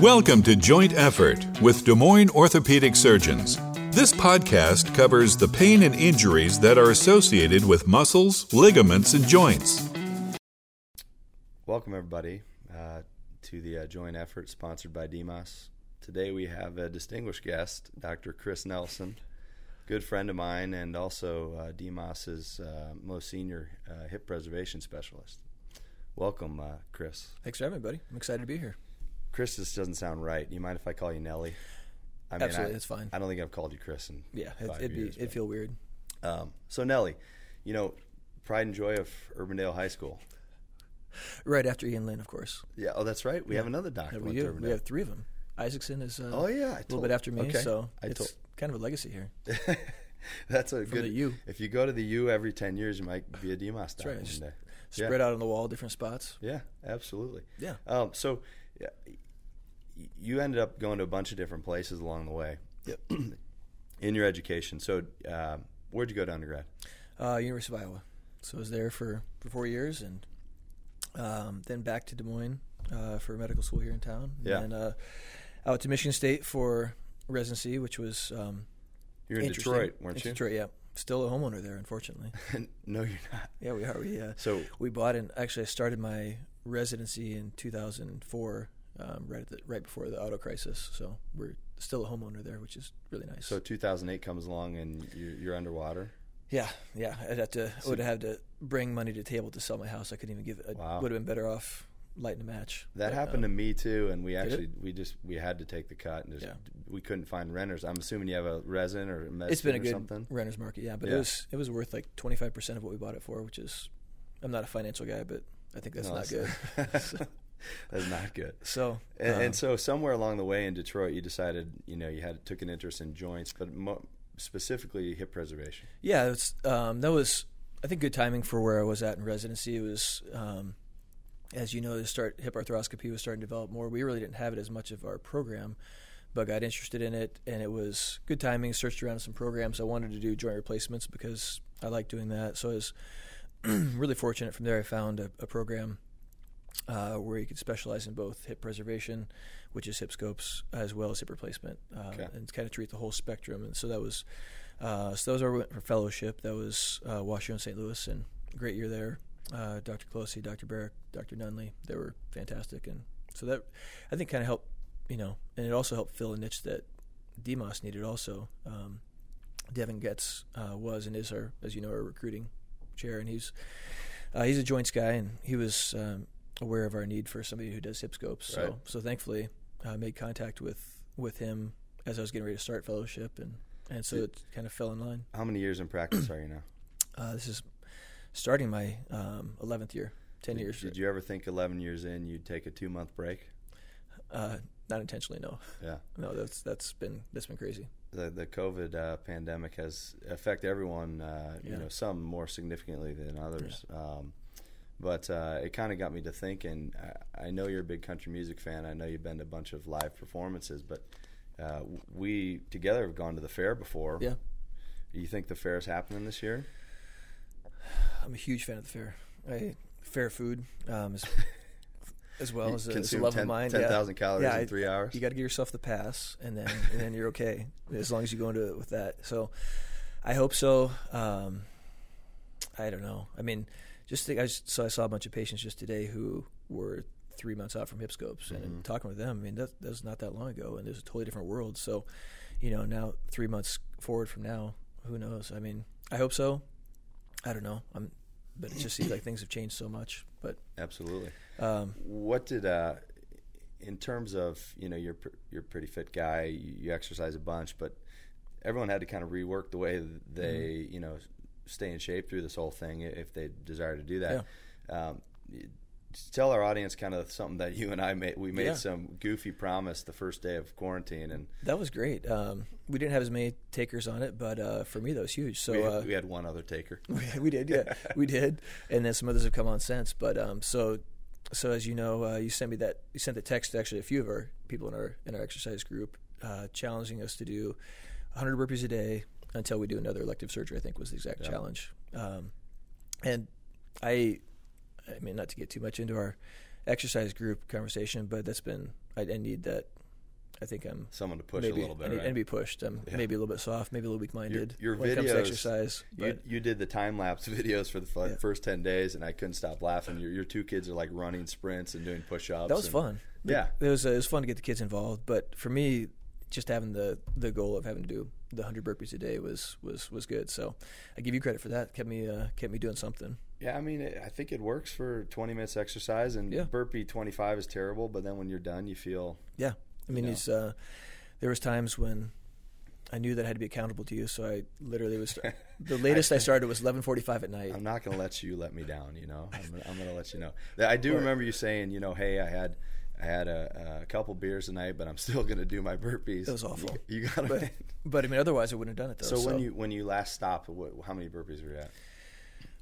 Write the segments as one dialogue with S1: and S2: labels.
S1: Welcome to Joint Effort with Des Moines Orthopedic Surgeons. This podcast covers the pain and injuries that are associated with muscles, ligaments, and joints.
S2: Welcome, everybody, uh, to the uh, Joint Effort sponsored by DMOS. Today we have a distinguished guest, Dr. Chris Nelson, good friend of mine, and also uh, DMOS's uh, most senior uh, hip preservation specialist. Welcome, uh, Chris.
S3: Thanks for having me, buddy. I'm excited to be here.
S2: Chris, this doesn't sound right. Do you mind if I call you Nelly? I mean,
S3: Absolutely,
S2: I,
S3: it's fine.
S2: I don't think I've called you Chris in
S3: Yeah, it, it'd be it'd feel weird.
S2: Um, so Nelly, you know, pride and joy of Urbandale High School.
S3: Right after Ian Lynn, of course.
S2: Yeah, oh, that's right. We have another doctor.
S3: We, do. we have three of them. Isaacson is uh,
S2: Oh yeah,
S3: a little bit after me,
S2: okay.
S3: so
S2: I
S3: it's
S2: told,
S3: kind of a legacy here.
S2: that's a good.
S3: the U.
S2: If you go to the U every ten years, you might be a DMOS doctor
S3: right. Just spread out on the wall, different spots.
S2: Yeah, absolutely.
S3: Yeah.
S2: Um, so, yeah, you ended up going to a bunch of different places along the way
S3: Yep.
S2: in your education. So, uh, where'd you go to undergrad?
S3: Uh, University of Iowa. So I was there for, for four years, and um, then back to Des Moines uh, for medical school here in town.
S2: Yeah.
S3: And uh, out to Michigan State for residency, which was um,
S2: You're in. Detroit, weren't
S3: In
S2: you?
S3: Detroit, yeah. Still a homeowner there, unfortunately.
S2: no, you're not.
S3: yeah, we are. We uh,
S2: So,
S3: we bought and actually I started my residency in 2004, um, right at the, right before the auto crisis. So we're still a homeowner there, which is really nice.
S2: so 2008 comes along and you're, you're underwater.
S3: yeah, yeah, I'd have to would have to bring money to the table to sell my house. I couldn't even give. I
S2: Wow.
S3: would have been better off lighting a match.
S2: That
S3: But,
S2: happened
S3: um,
S2: to me too, and we actually we just we had to take the cut and just
S3: Yeah.
S2: we couldn't find renters. I'm assuming you have a resin or a
S3: It's been a good
S2: something.
S3: renter's market, yeah. But
S2: Yeah.
S3: it was it was worth like 25 percent of what we bought it for, which is I'm not a financial guy, but I think that's
S2: No,
S3: not
S2: that's-
S3: good.
S2: That's not good.
S3: so
S2: And,
S3: um,
S2: and so somewhere along the way in Detroit, you decided you know you had took an interest in joints, but mo- specifically hip preservation.
S3: Yeah, it's um, that was I think good timing for where I was at in residency. It was um, as you know, to start hip arthroscopy was starting to develop more. We really didn't have it as much of our program, but got interested in it, and it was good timing. Searched around some programs. I wanted to do joint replacements because I like doing that. So I was really fortunate. From there, I found a, a program uh, where you could specialize in both hip preservation, which is hip scopes, as well as hip replacement, uh,
S2: Okay.
S3: and kind of treat the whole spectrum. And so that was, uh, so that was our went for fellowship. That was uh, Washington, St. Louis, and great year there. Uh, Dr. Clohisy, Dr. Barrack, Dr. Nunley, they were fantastic, and so that I think kind of helped, you know, and it also helped fill a niche that DMOS needed. Also, um, Devin Getz uh, was and is our, as you know, our recruiting chair, and he's uh, he's a joints guy, and he was um, aware of our need for somebody who does hip scopes.
S2: Right.
S3: So so thankfully, I made contact with with him as I was getting ready to start fellowship, and and so
S2: Did-
S3: it kind of fell in line.
S2: How many years in practice are you now?
S3: Uh, this is starting my um, 11th year, 10
S2: did,
S3: years.
S2: Did you ever think 11 years in you'd take a two month break?
S3: Uh, not intentionally, no.
S2: Yeah.
S3: No, that's that's been that's been crazy.
S2: The the COVID uh, pandemic has affected everyone. Uh, You know, some more significantly than others. Um, but uh, it kind of got me to thinking. I, I know you're a big country music fan. I know you've been to a bunch of live performances, but uh, we together have gone to the fair before.
S3: Yeah,
S2: You think the fair is happening this year?
S3: I'm a huge fan of the fair. I, fair food um, as, as well as a, as a
S2: consume
S3: love
S2: 10
S3: of mine.
S2: 10,000 calories
S3: Yeah,
S2: in three hours.
S3: You got to give yourself the pass, and then and then you're okay as long as you go into it with that. So, I hope so. Um, I don't know. I mean, just think. I just, so I saw a bunch of patients just today who were three months out from hip scopes, and
S2: Mhm.
S3: talking with them. I mean, that, that was not that long ago, and there's a totally different world. So, you know, now three months forward from now, who knows? I mean, I hope so. I don't know. I'm, but it just seems like things have changed so much. But
S2: Absolutely.
S3: um,
S2: What did, uh, in terms of you know, you're pr- you're a pretty fit guy. You, you exercise a bunch, but everyone had to kind of rework the way they
S3: Mm-hmm.
S2: you know stay in shape through this whole thing if they desire to do that. Um, y- tell our audience kind of something that you and I made. We made
S3: Yeah.
S2: some goofy promise the first day of quarantine, and
S3: That was great. Um, we didn't have as many takers on it, but uh, for me that was huge. So
S2: we,
S3: uh,
S2: we had one other taker.
S3: we, we did, yeah, we did, and then some others have come on since. But um, so, so as you know, uh, you sent me that you sent the text to actually a few of our people in our in our exercise group, uh, challenging us to do 100 burpees a day until we do another elective surgery. I think was the exact
S2: Yeah.
S3: challenge. Um, and I, I mean, not to get too much into our exercise group conversation, but that's been I, I need that. I think I'm
S2: someone to push
S3: maybe
S2: a little bit,
S3: I need,
S2: right?
S3: and be pushed. I'm
S2: Yeah.
S3: maybe a little bit soft, maybe a little weak minded
S2: Your- your
S3: when it comes to
S2: videos,
S3: exercise.
S2: You, you did the time lapse videos for the fu-
S3: Yeah.
S2: first ten days, and I couldn't stop laughing. Your, your two kids are like running sprints and doing push ups.
S3: that was fun.
S2: Yeah.
S3: it was uh, it was fun to get the kids involved. But for me, just having the the goal of having to do the hundred burpees a day was was was good. So I give you credit for that. Kept me uh, kept me doing something.
S2: Yeah, I mean, it, I think it works for 20 minutes exercise, and
S3: Yeah.
S2: burpee 25 is terrible, but then when you're done, you feel
S3: Yeah, I mean,
S2: know.
S3: it's uh, there was times when I knew that I had to be accountable to you, so I literally was. the latest I started was eleven forty-five at night.
S2: I'm not going to let you let me down. You know, I'm, I'm going to let you know. I do remember you saying, you know, hey, I had I had a, a couple beers tonight, but I'm still going to do my burpees.
S3: That was awful.
S2: You, you got to.
S3: but, but I mean, otherwise I wouldn't have done it though.
S2: so, when you when you last stopped, what, how many burpees were you at?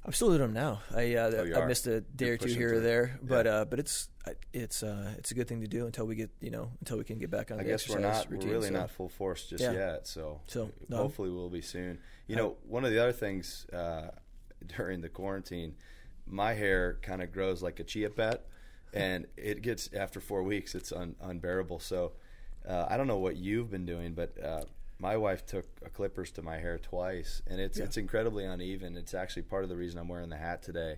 S3: I'm still doing them now. I uh,
S2: Oh,
S3: I missed a day
S2: You're
S3: or two here or there, but
S2: Yeah.
S3: uh, but it's it's uh, it's a good thing to do until we get you know until we can get back on.
S2: I
S3: the
S2: guess we're not
S3: routine,
S2: we're really
S3: so.
S2: not full force just
S3: Yeah.
S2: yet. So,
S3: So, no.
S2: hopefully we'll be soon. You know, one of the other things uh, during the quarantine, my hair kind of grows like a chia pet, and it gets after four weeks, it's un, unbearable. So uh, I don't know what you've been doing, but uh, my wife took a clippers to my hair twice, and it's
S3: Yeah.
S2: it's incredibly uneven. It's actually part of the reason I'm wearing the hat today.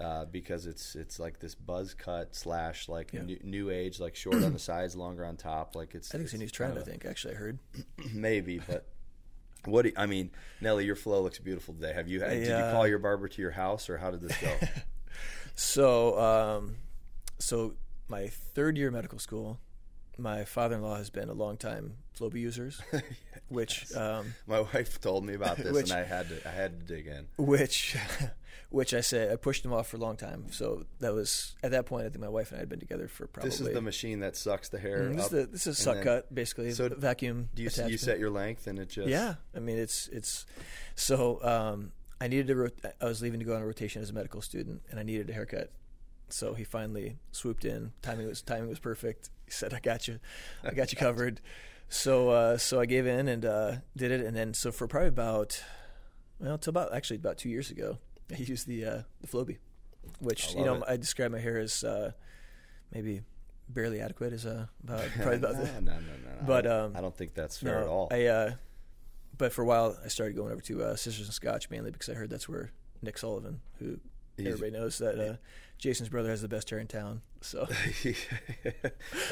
S2: Uh, because it's it's like this buzz cut slash like
S3: Yeah.
S2: new, new age like short on the sides longer on top like it's
S3: I think it's a new
S2: kind
S3: trend.
S2: of
S3: I think actually I heard.
S2: maybe, but what do you, I mean, Nelly, your flow looks beautiful today. Have you had, did you call your barber to your house or how did this go?
S3: So, um, so my third year of medical school, my father-in-law has been a long time Flowbee users, which, um,
S2: My wife told me about this
S3: Which-
S2: and I had to I had to dig in.
S3: which, which I said I pushed him off for a long time. So that was at that point. I think my wife and I had been together for probably.
S2: This is the machine that sucks the hair
S3: Mm, this, is the, this is suck
S2: then-
S3: cut basically.
S2: So
S3: vacuum.
S2: Do you, you set your length and it just
S3: Yeah, I mean it's it's so um, I needed to. Rot- I was leaving to go on a rotation as a medical student, and I needed a haircut. So he finally swooped in. Timing was timing was perfect. He said, "I got you, I got you covered." So uh, so I gave in and uh, did it, and then so for probably about well, until about actually about two years ago, I used the uh, the Flowbee, which you know
S2: it.
S3: I describe my hair as uh, maybe barely adequate as uh, about probably about
S2: no,
S3: the,
S2: no, no, no, no.
S3: But,
S2: I don't,
S3: um,
S2: I don't think that's fair at all.
S3: I, uh, but for a while, I started going over to uh, Sisters and Scotch mainly because I heard that's where Nick Sullivan, who
S2: He's-
S3: everybody knows that uh, Jason's brother has the best hair in town. So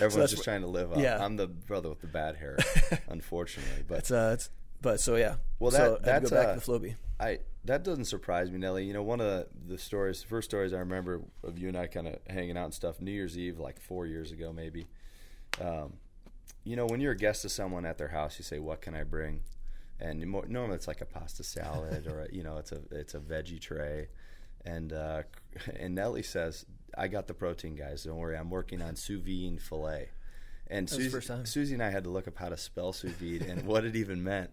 S2: Everyone's
S3: that's
S2: just
S3: wh-
S2: trying to live up.
S3: Yeah.
S2: I'm the brother with the bad hair, unfortunately. But
S3: that's uh, it's, but so yeah.
S2: Well,
S3: so
S2: that-
S3: I
S2: that's,
S3: go back
S2: uh,
S3: to the Flowbee.
S2: I that doesn't surprise me, Nelly. You know, one of the, the stories, the first stories I remember of you and I kind of hanging out and stuff. New Year's Eve, like four years ago, maybe. Um, you know, when you're a guest to someone at their house, you say, "What can I bring?" And you mo- normally it's like a pasta salad or a, you know, it's a it's a veggie tray. And uh, and Nelly says, "I got the protein, guys. Don't worry. I'm working on sous vide filet." And
S3: That was the
S2: Susie,
S3: first time.
S2: Susie and I had to look up how to spell sous vide and what it even meant.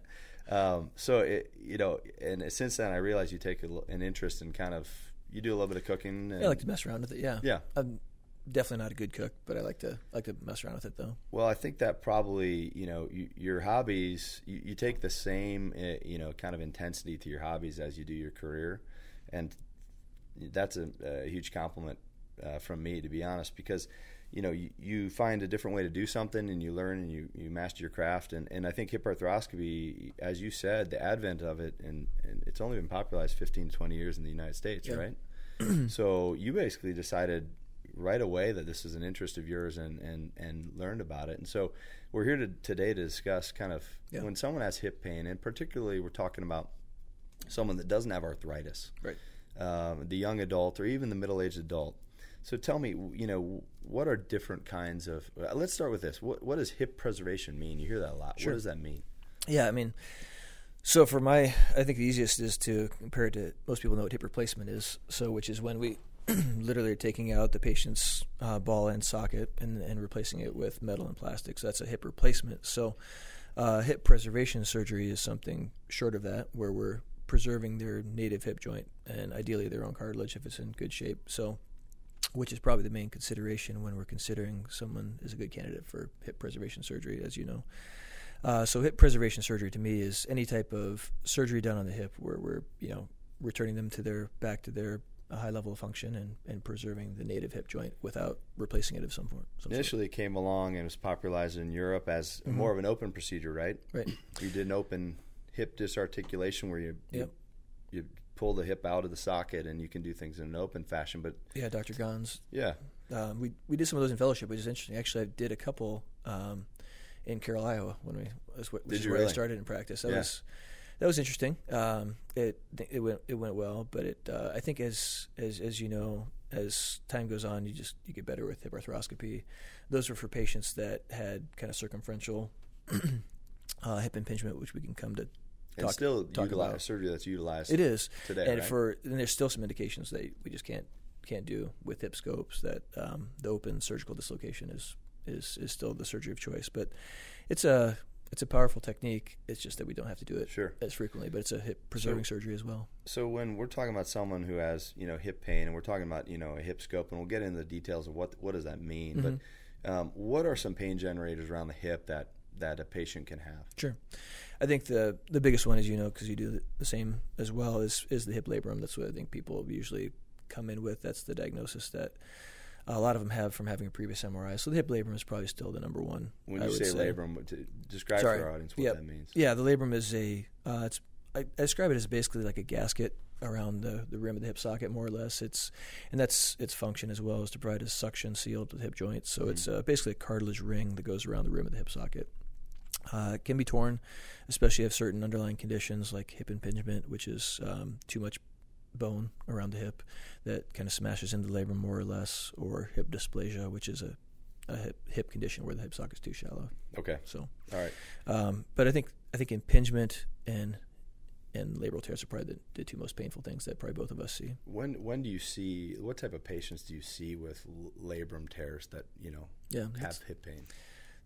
S2: Um, so it, you know, and since then I realized you take a, an interest in kind of you do a little bit of cooking. And,
S3: Yeah, I like to mess around with it. Yeah,
S2: yeah.
S3: I'm definitely not a good cook, but I like to like to mess around with it though.
S2: Well, I think that probably you know you, your hobbies you, you take the same uh, you know kind of intensity to your hobbies as you do your career, and that's a, a huge compliment uh, from me to be honest because you know you, you find a different way to do something and you learn and you, you master your craft and, and I think hip arthroscopy as you said the advent of it and, and it's only been popularized 15 to 20 years in the United States right so you basically decided right away that this is an interest of yours and, and, and learned about it. And so we're here to, today to discuss kind of
S3: Yeah.
S2: when someone has hip pain, and particularly we're talking about someone that doesn't have arthritis,
S3: Right.
S2: Um, the young adult or even the middle aged adult. So tell me, you know, what are different kinds of? uh, Let's start with this. What, what does hip preservation mean? You hear that a lot.
S3: Sure.
S2: What does that mean?
S3: Yeah, I mean, so for my, I think the easiest is to compare it to most people know what hip replacement is. So, which is when we literally are taking out the patient's uh, ball and socket and, and replacing it with metal and plastic. So that's a hip replacement. So, uh, hip preservation surgery is something short of that, where we're preserving their native hip joint and ideally their own cartilage if it's in good shape. So, which is probably the main consideration when we're considering someone is a good candidate for hip preservation surgery, as you know. Uh, so hip preservation surgery to me is any type of surgery done on the hip where we're you know returning them to their back to their a high level of function and, and preserving the native hip joint without replacing it of some form. Some
S2: Initially, it came along and was popularized in Europe as
S3: Mm-hmm.
S2: more of an open procedure, right?
S3: Right.
S2: You did an open hip disarticulation where you,
S3: Yep.
S2: you you pull the hip out of the socket and you can do things in an open fashion. But
S3: Yeah, Dr. Ganz.
S2: yeah,
S3: Um, we we did some of those in fellowship, which is interesting. Actually, I did a couple um, in Carroll, Iowa, when we was, which
S2: Did
S3: is where I started in practice. That
S2: Yeah.
S3: was that was interesting. Um, it it went it went well, but it uh, I think as as as you know, as time goes on, you just you get better with hip arthroscopy. Those were for patients that had kind of circumferential uh, hip impingement, which we can come to
S2: and
S3: talk,
S2: still
S3: talk
S2: utilize surgery that's utilized.
S3: It is
S2: today,
S3: and
S2: right?
S3: for and there's still some indications that we just can't can't do with hip scopes. That um, the open surgical dislocation is is is still the surgery of choice. But it's a it's a powerful technique. It's just that we don't have to do it
S2: Sure.
S3: as frequently. But it's a hip preserving surgery as well.
S2: So when we're talking about someone who has you know hip pain, and we're talking about you know a hip scope, and we'll get into the details of what what does that mean.
S3: Mm-hmm.
S2: But um, what are some pain generators around the hip that that a patient can have?
S3: Sure. I think the the biggest one, as you know, because you do the, same as well, is is the hip labrum. That's what I think people usually come in with. That's the diagnosis that a lot of them have from having a previous MRI. So the hip labrum is probably still the number one.
S2: When
S3: I
S2: you
S3: would
S2: say, labrum, to describe
S3: Sorry.
S2: for our audience what
S3: Yep.
S2: that means.
S3: Yeah, the labrum is a. Uh, it's I, I describe it as basically like a gasket around the, the rim of the hip socket, more or less. It's and that's its function as well as to provide a suction seal to the hip joint. So it's uh, basically a cartilage ring that goes around the rim of the hip socket. Uh, it can be torn, especially if certain underlying conditions like hip impingement, which is um, too much bone around the hip that kind of smashes into the labrum more or less, or hip dysplasia, which is a, a hip, hip condition where the hip socket is too shallow.
S2: Okay,
S3: So
S2: all right.
S3: um, but I think I think impingement and and labral tears are probably the, the two most painful things that probably both of us see.
S2: When when do you see what type of patients do you see with labrum tears that you know
S3: Yeah,
S2: have hip pain?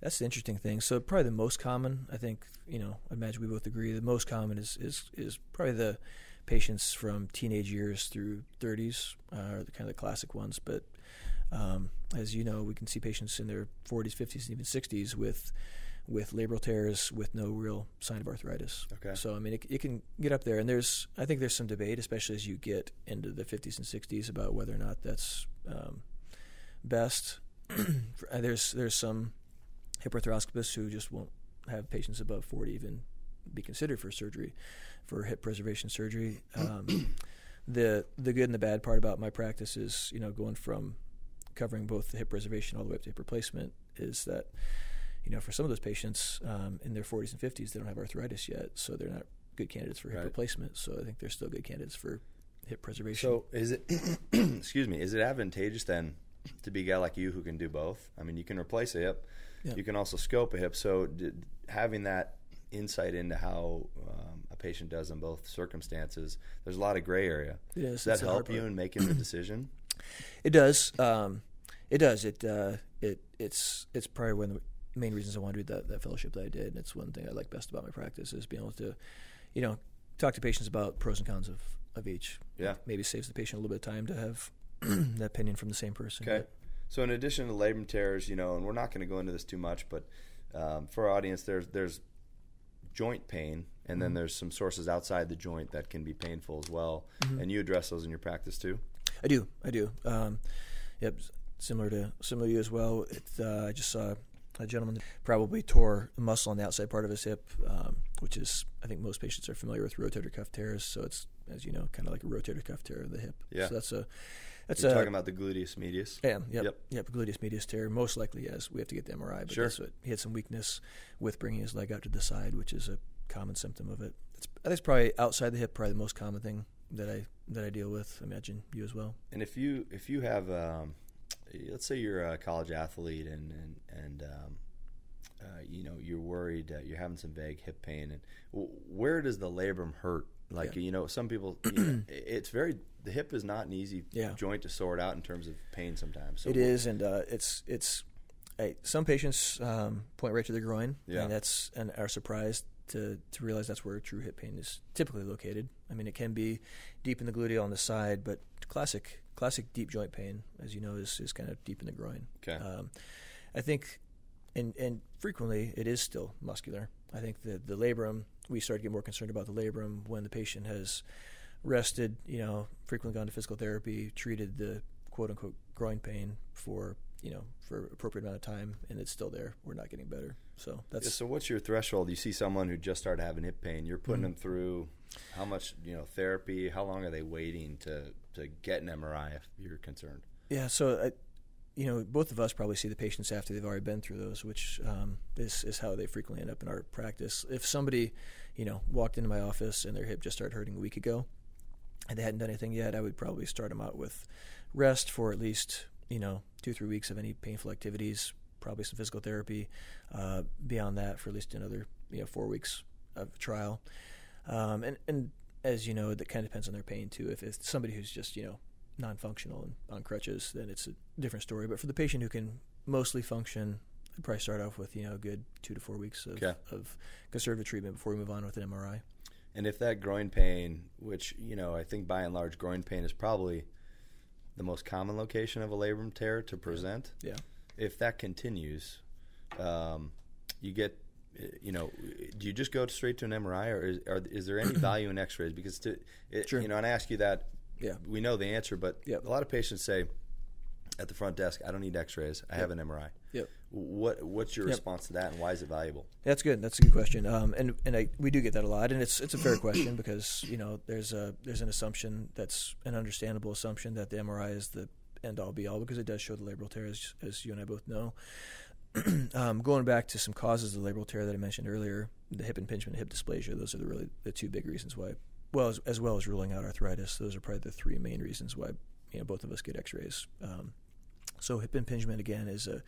S3: That's the interesting thing. So probably the most common, I think, you know, I imagine we both agree, the most common is is, is probably the patients from teenage years through 30s uh, are the kind of the classic ones. But um, as you know, we can see patients in their 40s, 50s, and even 60s with with labral tears with no real sign of arthritis.
S2: Okay.
S3: So I mean, it, it can get up there, and there's I think there's some debate, especially as you get into the 50s and 60s, about whether or not that's um, best. Uh, there's there's some hip arthroscopists who just won't have patients above 40 even be considered for surgery, for hip preservation surgery. Um, the the good and the bad part about my practice is you know going from covering both the hip preservation all the way up to hip replacement is that you know for some of those patients um, in their 40s and 50s they don't have arthritis yet, so they're not good candidates for hip
S2: Right.
S3: replacement. So I think they're still good candidates for hip preservation.
S2: So is it excuse me, is it advantageous then to be a guy like you who can do both? I mean, you can replace a hip,
S3: Yeah.
S2: you can also scope a hip. So did, having that insight into how um, a patient does in both circumstances, there's a lot of gray area. Does that help you in making the decision?
S3: It does. Um, it does. It uh, it it's it's probably one of the main reasons I wanted to do that, that fellowship that I did. And it's one thing I like best about my practice is being able to, you know, talk to patients about pros and cons of, of each.
S2: Yeah.
S3: Maybe saves the patient a little bit of time to have that opinion from the same person.
S2: Okay. So in addition to labrum tears, you know, and we're not going to go into this too much, but um, for our audience, there's there's joint pain, and then there's some sources outside the joint that can be painful as well. And you address those in your practice too.
S3: I do. I do. Um, yep. Similar to similar to you as well. It, uh, I just saw a gentleman probably tore a muscle on the outside part of his hip, um, which is I think most patients are familiar with rotator cuff tears. So it's as you know, kind of like a rotator cuff tear of the hip.
S2: Yeah.
S3: So that's a that's
S2: You're
S3: a
S2: talking about the gluteus medius.
S3: yeah, yep,
S2: Yep.
S3: yep, gluteus medius tear. Most likely, yes. We have to get the MRI, but
S2: Sure.
S3: that's what he had some weakness with bringing his leg out to the side, which is a common symptom of it. It's, I think it's probably outside the hip, probably the most common thing that I that I deal with. I imagine you as well.
S2: And if you if you have, um, let's say you're a college athlete and and and um, uh, you know you're worried uh, you're having some vague hip pain, and w- where does the labrum hurt? Like
S3: Yeah.
S2: you know, some people, you know, it's very the hip is not an easy
S3: Yeah.
S2: joint to sort out in terms of pain sometimes. So
S3: It is, and uh, it's it's. I, some patients um, point right to the groin,
S2: Yeah.
S3: and that's and are surprised to to realize that's where true hip pain is typically located. I mean, it can be deep in the gluteal on the side, but classic classic deep joint pain, as you know, is is kind of deep in the groin.
S2: Okay.
S3: Um, I think, and and frequently it is still muscular. I think the the labrum we start to get more concerned about the labrum when the patient has rested, you know, frequently gone to physical therapy, treated the quote unquote groin pain for you know for appropriate amount of time, and it's still there. We're not getting better. So that's
S2: Yeah, so what's your threshold? You see someone who just started having hip pain. You're putting
S3: Mm-hmm.
S2: them through how much you know therapy? How long are they waiting to to get an MRI if you're concerned?
S3: Yeah, so I, you know, both of us probably see the patients after they've already been through those, which um, is is how they frequently end up in our practice. If somebody, you know, walked into my office and their hip just started hurting a week ago, and they hadn't done anything yet, I would probably start them out with rest for at least you know two three weeks of any painful activities, probably some physical therapy. Uh, beyond that, for at least another you know four weeks of trial, um, and and as you know, that kind of depends on their pain too. If it's somebody who's just you know non-functional and on crutches, then it's a different story. But for the patient who can mostly function, I'd probably start off with you know a good two to four weeks of,
S2: Okay.
S3: of conservative treatment before we move on with an MRI.
S2: And if that groin pain, which you know, I think by and large, groin pain is probably the most common location of a labrum tear to present.
S3: Yeah.
S2: If that continues, um, you get, you know, do you just go straight to an MRI, or is, are, is there any value in X-rays? Because to, it,
S3: Sure.
S2: you know, and I ask you that,
S3: Yeah.
S2: we know the answer, but
S3: Yep.
S2: a lot of patients say at the front desk, "I don't need X-rays. I have an MRI."
S3: Yep.
S2: What What's your
S3: Yep.
S2: response to that, and why is it valuable?
S3: That's good. That's a good question. Um, and and I, we do get that a lot, and it's it's a fair question because you know there's a there's an assumption that's an understandable assumption that the MRI is the end all be all because it does show the labral tear as, as you and I both know. um, going back to some causes of the labral tear that I mentioned earlier, the hip impingement, hip dysplasia, those are the really the two big reasons why. Well, as, as well as ruling out arthritis, those are probably the three main reasons why you know both of us get X-rays. Um, so hip impingement again is a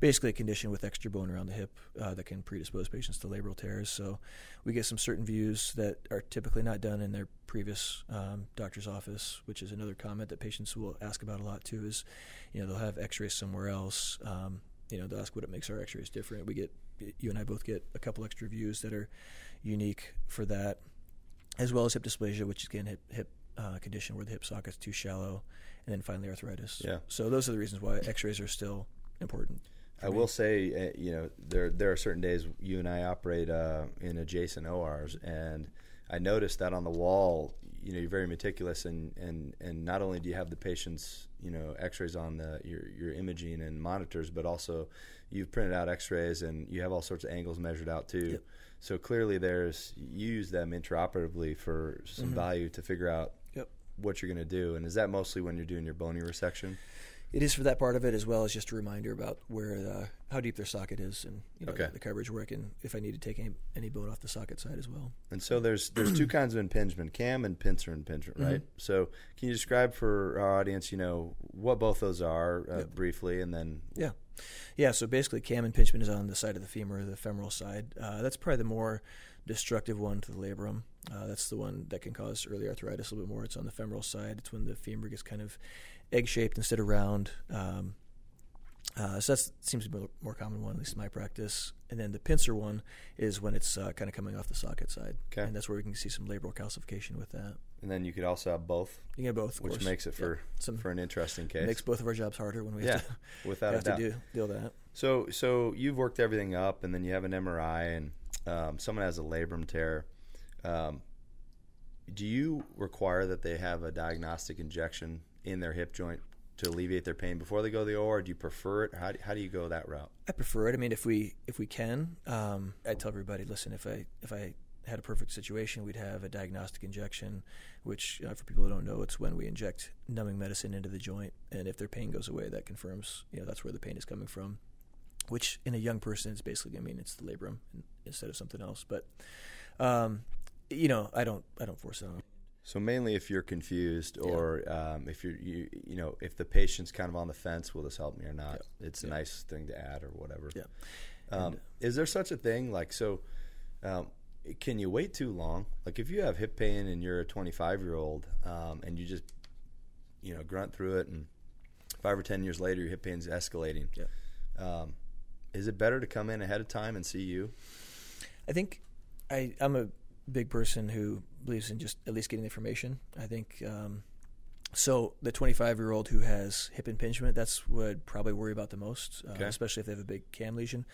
S3: basically a condition with extra bone around the hip uh, that can predispose patients to labral tears. So we get some certain views that are typically not done in their previous um, doctor's office, which is another comment that patients will ask about a lot too. Is you know they'll have X-rays somewhere else. Um, you know they'll ask what it makes our X-rays different. We get you and I both get a couple extra views that are unique for that, as well as hip dysplasia, which is again hip hip uh, condition where the hip socket's too shallow, and then finally arthritis.
S2: Yeah.
S3: So those are the reasons why X-rays are still important.
S2: I will say, uh, you know, there there are certain days you and I operate uh, in adjacent ORs, and I noticed that on the wall, you know, you're very meticulous, and, and, and not only do you have the patient's, you know, X-rays on the your your imaging and monitors, but also you've printed out X-rays and you have all sorts of angles measured out too.
S3: Yep.
S2: So clearly, there's you use them intraoperatively for some mm-hmm. value to figure out
S3: Yep.
S2: what you're going to do, and is that mostly when you're doing your bony resection?
S3: It is for that part of it, as well as just a reminder about where uh, how deep their socket is, and you know,
S2: Okay.
S3: the coverage where I can, if I need to take any, any bone off the socket side as well.
S2: And so there's there's two kinds of impingement, cam and pincer impingement, right? So can you describe for our audience, you know, what both those are uh, briefly, and then
S3: Yeah, yeah. So basically, cam impingement is on the side of the femur, the femoral side. Uh, that's probably the more destructive one to the labrum. Uh, that's the one that can cause early arthritis a little bit more. It's on the femoral side. It's when the femur gets kind of egg shaped instead of round. Um, uh, so that seems to be a more common one, at least in my practice. And then the pincer one is when it's uh, kind of coming off the socket side,
S2: Okay.
S3: and that's where we can see some labral calcification with that.
S2: and then you could also have both,
S3: You get both, of
S2: which
S3: course.
S2: makes it
S3: Yeah.
S2: for
S3: some
S2: for an interesting case.
S3: makes both of our jobs harder when we
S2: yeah,
S3: have to,
S2: without
S3: have
S2: a doubt.
S3: to do, deal with that.
S2: So so you've worked everything up, and then you have an MRI, and um, someone has a labrum tear. Um, do you require that they have a diagnostic injection in their hip joint to alleviate their pain before they go to the OR? Do you prefer it? How do, how do you go that route?
S3: I prefer it. I mean, if we if we can, um, I tell everybody, listen, if I if I had a perfect situation, we'd have a diagnostic injection, which for people who don't know, it's when we inject numbing medicine into the joint, and if their pain goes away, that confirms you know that's where the pain is coming from. Which in a young person is basically, I mean, it's the labrum instead of something else. But um, you know, I don't I don't force it on.
S2: So mainly, if you're confused, or um, if you're you, you know if the patient's kind of on the fence, will this help me or not? It's a
S3: Yeah.
S2: nice thing to add or whatever.
S3: Yeah.
S2: Um, is there such a thing like so? Um, can you wait too long? Like if you have hip pain and you're a 25 year old um, and you just you know grunt through it, and five or ten years later your hip pain's escalating.
S3: Yeah.
S2: Um, is it better to come in ahead of time and see you?
S3: I think I, I'm a big person who believes in just at least getting information. I think um, so. The 25 year old who has hip impingement, that's what I'd probably worry about the most, uh,
S2: Okay.
S3: especially if they have a big cam lesion.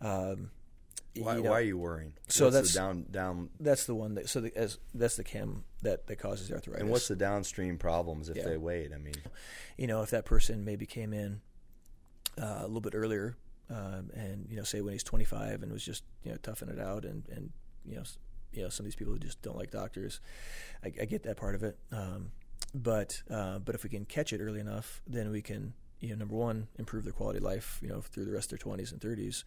S3: Um,
S2: Why,
S3: you know,
S2: why are you worrying?
S3: So
S2: What's
S3: that's-
S2: the down down.
S3: that's the one that so the, as that's the cam that that causes the arthritis.
S2: And what's the downstream problems if
S3: Yeah.
S2: they wait? I mean,
S3: you know if that person maybe came in uh, a little bit earlier um, and you know say when he's 25 and was just you know toughing it out and and you know you know some of these people who just don't like doctors I, I get that part of it. Um, but uh, but if we can catch it early enough then we can you know number one improve their quality of life you know through the rest of their 20s and 30s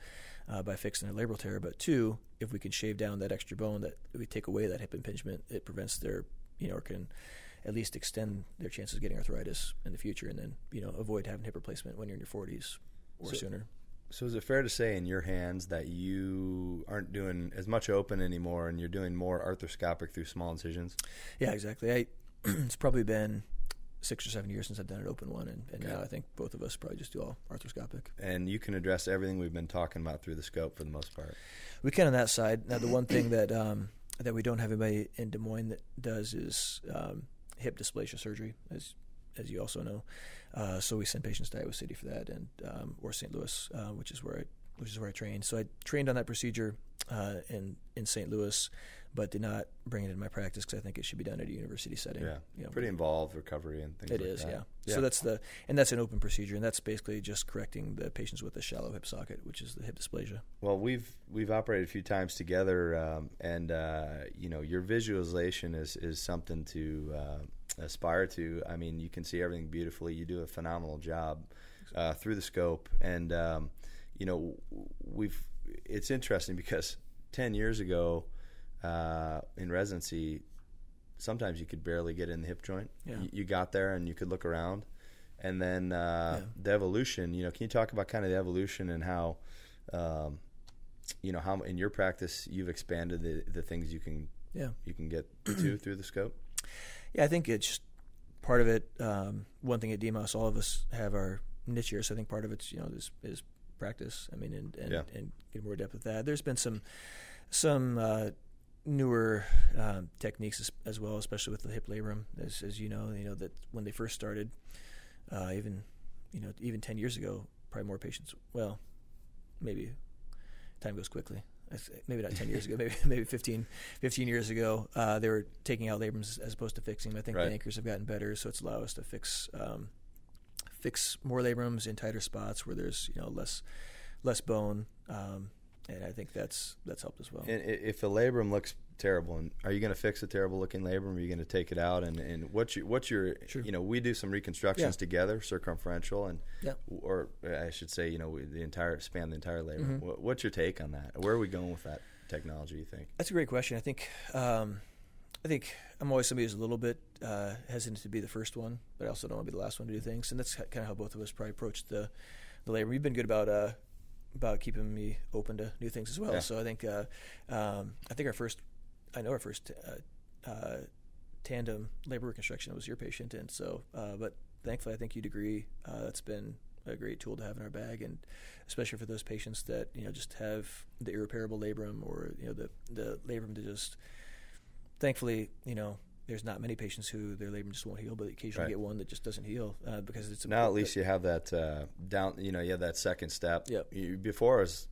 S3: uh, by fixing their labral tear. But two if we can shave down that extra bone that we take away that hip impingement it prevents their you know or can at least extend their chances of getting arthritis in the future and then you know avoid having hip replacement when you're in your 40s or
S2: So-
S3: sooner
S2: so is it fair to say in your hands that you aren't doing as much open anymore, and you're doing more arthroscopic through small incisions?
S3: yeah exactly I, it's probably been six or seven years since I've done an open one and, and
S2: Okay.
S3: now I think both of us probably just do all arthroscopic
S2: And you can address everything we've been talking about through the scope for the most part.
S3: We can on that side. Now, the one thing that um, that we don't have anybody in Des Moines that does is um, hip dysplasia surgery, as as you also know. Uh, so we send patients to Iowa City for that, and um, or St. Louis, uh, which is where I which is where I trained. So I trained on that procedure uh, in in St. Louis, but did not bring it into my practice because I think it should be done at a university setting.
S2: Yeah,
S3: You know,
S2: pretty involved recovery and things.
S3: it
S2: like
S3: is,
S2: that.
S3: yeah. So that's the and that's an open procedure, and that's basically just correcting the patients with a shallow hip socket, which is the hip dysplasia.
S2: Well, we've we've operated a few times together, um, and uh, you know your visualization is is something to uh, aspire to. I mean, you can see everything beautifully. You do a phenomenal job uh, through the scope, and um, you know we've. It's interesting because ten years ago uh, in residency, sometimes you could barely get in the hip joint.
S3: Yeah.
S2: You, you got there and you could look around, and then uh,
S3: Yeah.
S2: the evolution. You know, can you talk about kind of the evolution and how? Um, you know how in your practice you've expanded the, the things you can
S3: Yeah.
S2: you can get to through the scope.
S3: Yeah, I think it's part of it. Um, one thing at DMOS, all of us have our niche here, so I think part of it's you know is, is practice. I mean, and and,
S2: Yeah.
S3: and get more depth with that. There's been some some uh, newer um, techniques as, as well, especially with the hip labrum, as, as you know. You know that when they first started, uh, even you know even ten years ago, probably more patients. Well, maybe time goes quickly. Maybe not 10 years ago, maybe maybe 15, 15 years ago, uh, they were taking out labrums as opposed to fixing them. I think
S2: Right.
S3: the anchors have gotten better, so it's allowed us to fix um, fix more labrums in tighter spots where there's you know less less bone, um, and I think that's that's helped as well.
S2: And if the labrum looks terrible, and are you going to fix a terrible looking labrum? Or are you going to take it out? And, and what's your what's your
S3: Sure.
S2: you know we do some reconstructions
S3: Yeah.
S2: together, circumferential, and
S3: Yeah.
S2: or I should say you know we- the entire span the entire labrum.
S3: Mhm.
S2: What, what's your take on that? Where are we going with that technology? You think?
S3: That's a great question. I think um, I think I'm always somebody who's a little bit uh, hesitant to be the first one, but I also don't want to be the last one to do things. And that's kind of how both of us probably approached the the labor. You've been good about uh, about keeping me open to new things as well.
S2: Yeah.
S3: So I think uh, um, I think our first I know our first uh, uh, tandem labral reconstruction was your patient, and so uh, but thankfully I think you'd agree uh, that's been a great tool to have in our bag, and especially for those patients that you know just have the irreparable labrum or you know the the labrum to just. Thankfully, you know, there's not many patients who their labrum just won't heal, but occasionally
S2: Right.
S3: get one that just doesn't heal uh, because it's
S2: Now at least you have that uh, down. You know, you have that second step.
S3: Yep.
S2: You, before us,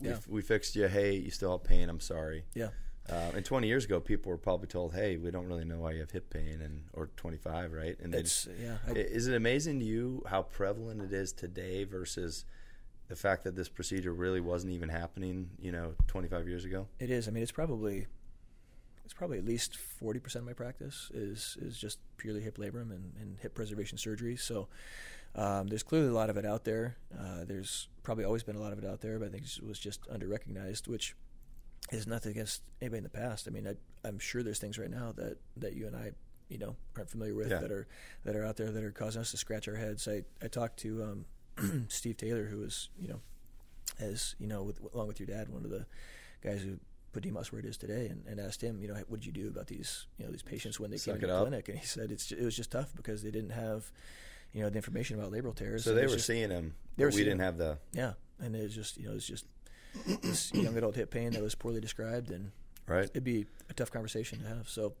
S2: we,
S3: Yeah.
S2: we fixed you. Hey, you still have pain. I'm sorry.
S3: yeah.
S2: Uh, and 20 years ago, people were probably told, "Hey, we don't really know why you have hip pain," and or 25, right? And
S3: It's yeah.
S2: I- is it amazing to you how prevalent it is today versus the fact that this procedure really wasn't even happening, you know, 25 years ago?
S3: It is. I mean, it's probably it's probably at least forty percent of my practice is is just purely hip labrum and, and hip preservation surgery. So um, there's clearly a lot of it out there. Uh, there's probably always been a lot of it out there, but I think it was just under recognized, which is nothing against anybody in the past. I mean, I, I'm sure there's things right now that, that you and I, you know, aren't familiar with
S2: Yeah.
S3: that are that are out there that are causing us to scratch our heads. I I talked to um, Steve Taylor, who is you know, as you know, with, along with your dad, one of the guys who put DMOS where it is today, and, and asked him, you know, what did you do about these, you know, these patients when they
S2: Suck
S3: came into the
S2: up.
S3: clinic? And he said it's it was just tough because they didn't have, you know, the information about labral tears.
S2: So they were
S3: just-
S2: seeing him,
S3: they were
S2: we didn't
S3: him.
S2: have the
S3: yeah, and it was just you know it's just this young adult hip pain that was poorly described, and
S2: right.
S3: it'd be a tough conversation to have. So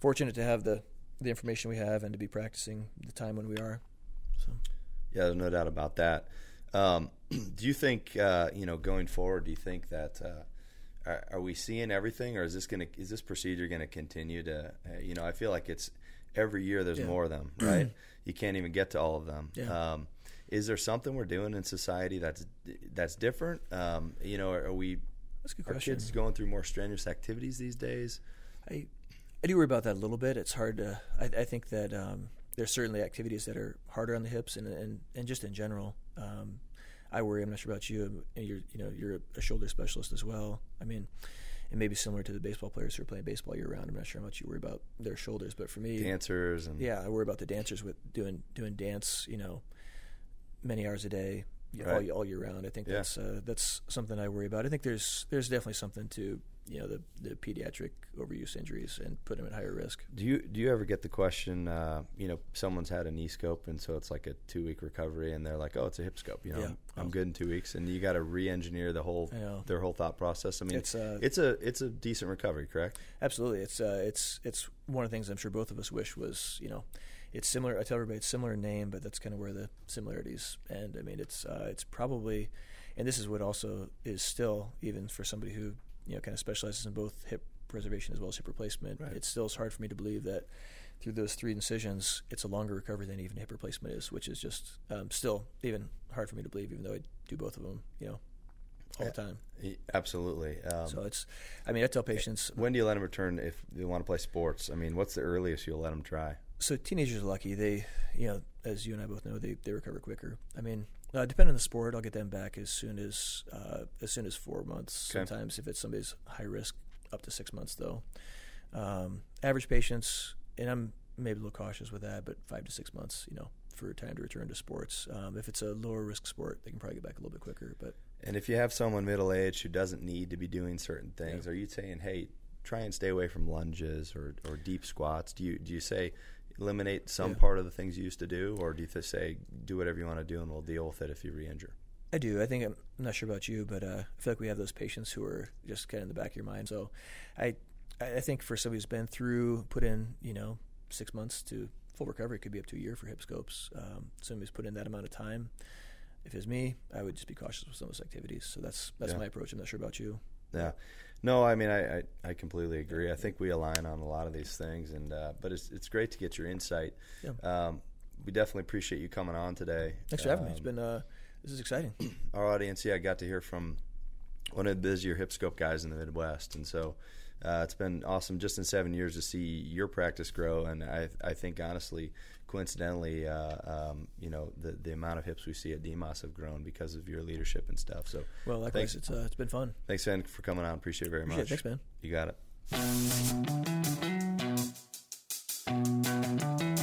S3: fortunate to have the the information we have and to be practicing the time when we are. So
S2: Yeah, there's no doubt about that. Um, do you think uh, you know going forward? Do you think that uh, are, are, we seeing everything, or is this going to is this procedure going to continue to? Uh, you know, I feel like it's every year there's yeah. more of them, right? you can't even get to all of them.
S3: Yeah. Um,
S2: is there something we're doing in society that's that's different? Um, you know, are, are we?
S3: That's good
S2: are
S3: question.
S2: kids going through more strenuous activities these days?
S3: I I do worry about that a little bit. It's hard to. I, I think that um, there's certainly activities that are harder on the hips and and, and just in general. Um, I worry. I'm not sure about you. You're you know you're a shoulder specialist as well. I mean, it maybe similar to the baseball players who are playing baseball year round. I'm not sure how much you worry about their shoulders, but for me,
S2: dancers and
S3: yeah, I worry about the dancers with doing doing dance. You know, many hours a day,
S2: right.
S3: all, all, year round. I think yeah. that's uh, that's something I worry about. I think there's there's definitely something to you know the the pediatric overuse injuries and put them at higher risk.
S2: Do you do you ever get the question? Uh, you know, someone's had a knee scope, and so it's like a two week recovery, and they're like, "Oh, it's a hip scope." You know,
S3: yeah.
S2: I'm, good in two weeks, and you got to re-engineer the whole their whole thought process. I mean,
S3: it's, uh,
S2: it's a it's a decent recovery, correct?
S3: Absolutely, it's uh, it's it's one of the things I'm sure both of us wish was you know it's similar. I tell everybody it's similar name, but that's kind of where the similarities end. I mean, it's uh, it's probably, and this is what also is still even for somebody who you know kind of specializes in both hip preservation as well as hip replacement.
S2: Right.
S3: It still is hard for me to believe that through those three incisions, it's a longer recovery than even hip replacement is, which is just um, still even hard for me to believe, even though I do both of them, you know, all the time.
S2: Absolutely.
S3: Um, so it's, I mean, I tell patients.
S2: When do you let them return if they want to play sports? I mean, what's the earliest you'll let them try?
S3: so teenagers are lucky. They, you know, as you and I both know, they, they recover quicker. I mean, uh, depending on the sport, I'll get them back as soon as uh, as soon as four months.
S2: Okay.
S3: Sometimes if it's somebody's high risk, up to six months though. Um, average patients, and I'm maybe a little cautious with that, but five to six months, you know, for time to return to sports. Um, if it's a lower risk sport, they can probably get back a little bit quicker. But
S2: and if you have someone middle aged who doesn't need to be doing certain things,
S3: yeah.
S2: are you saying, hey, try and stay away from lunges or, or deep squats? Do you do you say eliminate some
S3: yeah.
S2: part of the things you used to do, or do you just say do whatever you want to do and we'll deal with it if you re-injure?
S3: I do. I think I'm, not sure about you, but uh, I feel like we have those patients who are just kind of in the back of your mind. So, I I think for somebody who's been through, put in, you know, six months to full recovery, it could be up to a year for hip scopes. Um, somebody who's put in that amount of time. If it's me, I would just be cautious with some of those activities. So that's that's
S2: yeah.
S3: my approach. I'm not sure about you.
S2: Yeah, no, I mean I, I, I, completely agree. I think we align on a lot of these things, and uh, but it's it's great to get your insight.
S3: Yeah.
S2: Um, we definitely appreciate you coming on today.
S3: Thanks for having me. It's been uh, this is exciting.
S2: Our audience, yeah, I got to hear from one of the busier hip scope guys in the Midwest, and so uh, it's been awesome just in seven years to see your practice grow. And I I think honestly, coincidentally, uh, um, you know, the the amount of hips we see at DMOS have grown because of your leadership and stuff. So,
S3: well, likewise, thanks. it's uh, it's been fun.
S2: Thanks, Ben, for coming on. Appreciate it very
S3: Appreciate
S2: much.
S3: It. Thanks, man.
S2: You got it.